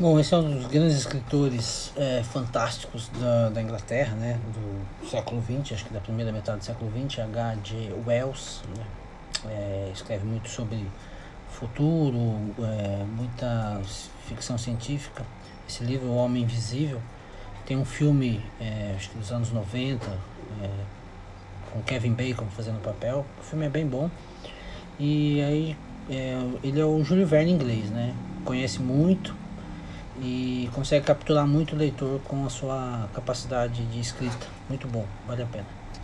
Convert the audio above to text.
Bom, esse é um dos grandes escritores é, fantásticos da, da Inglaterra, né, do século XX, acho que da primeira metade do século XX, H.G. Wells, né, é, escreve muito sobre futuro, é, muita ficção científica. Esse livro, O Homem Invisível, tem um filme, é, acho que dos anos 90, é, com Kevin Bacon fazendo o papel. O filme é bem bom. E aí, é, ele é o Júlio Verne inglês, né, conhece muito e consegue capturar muito o leitor com a sua capacidade de escrita. Muito bom, vale a pena.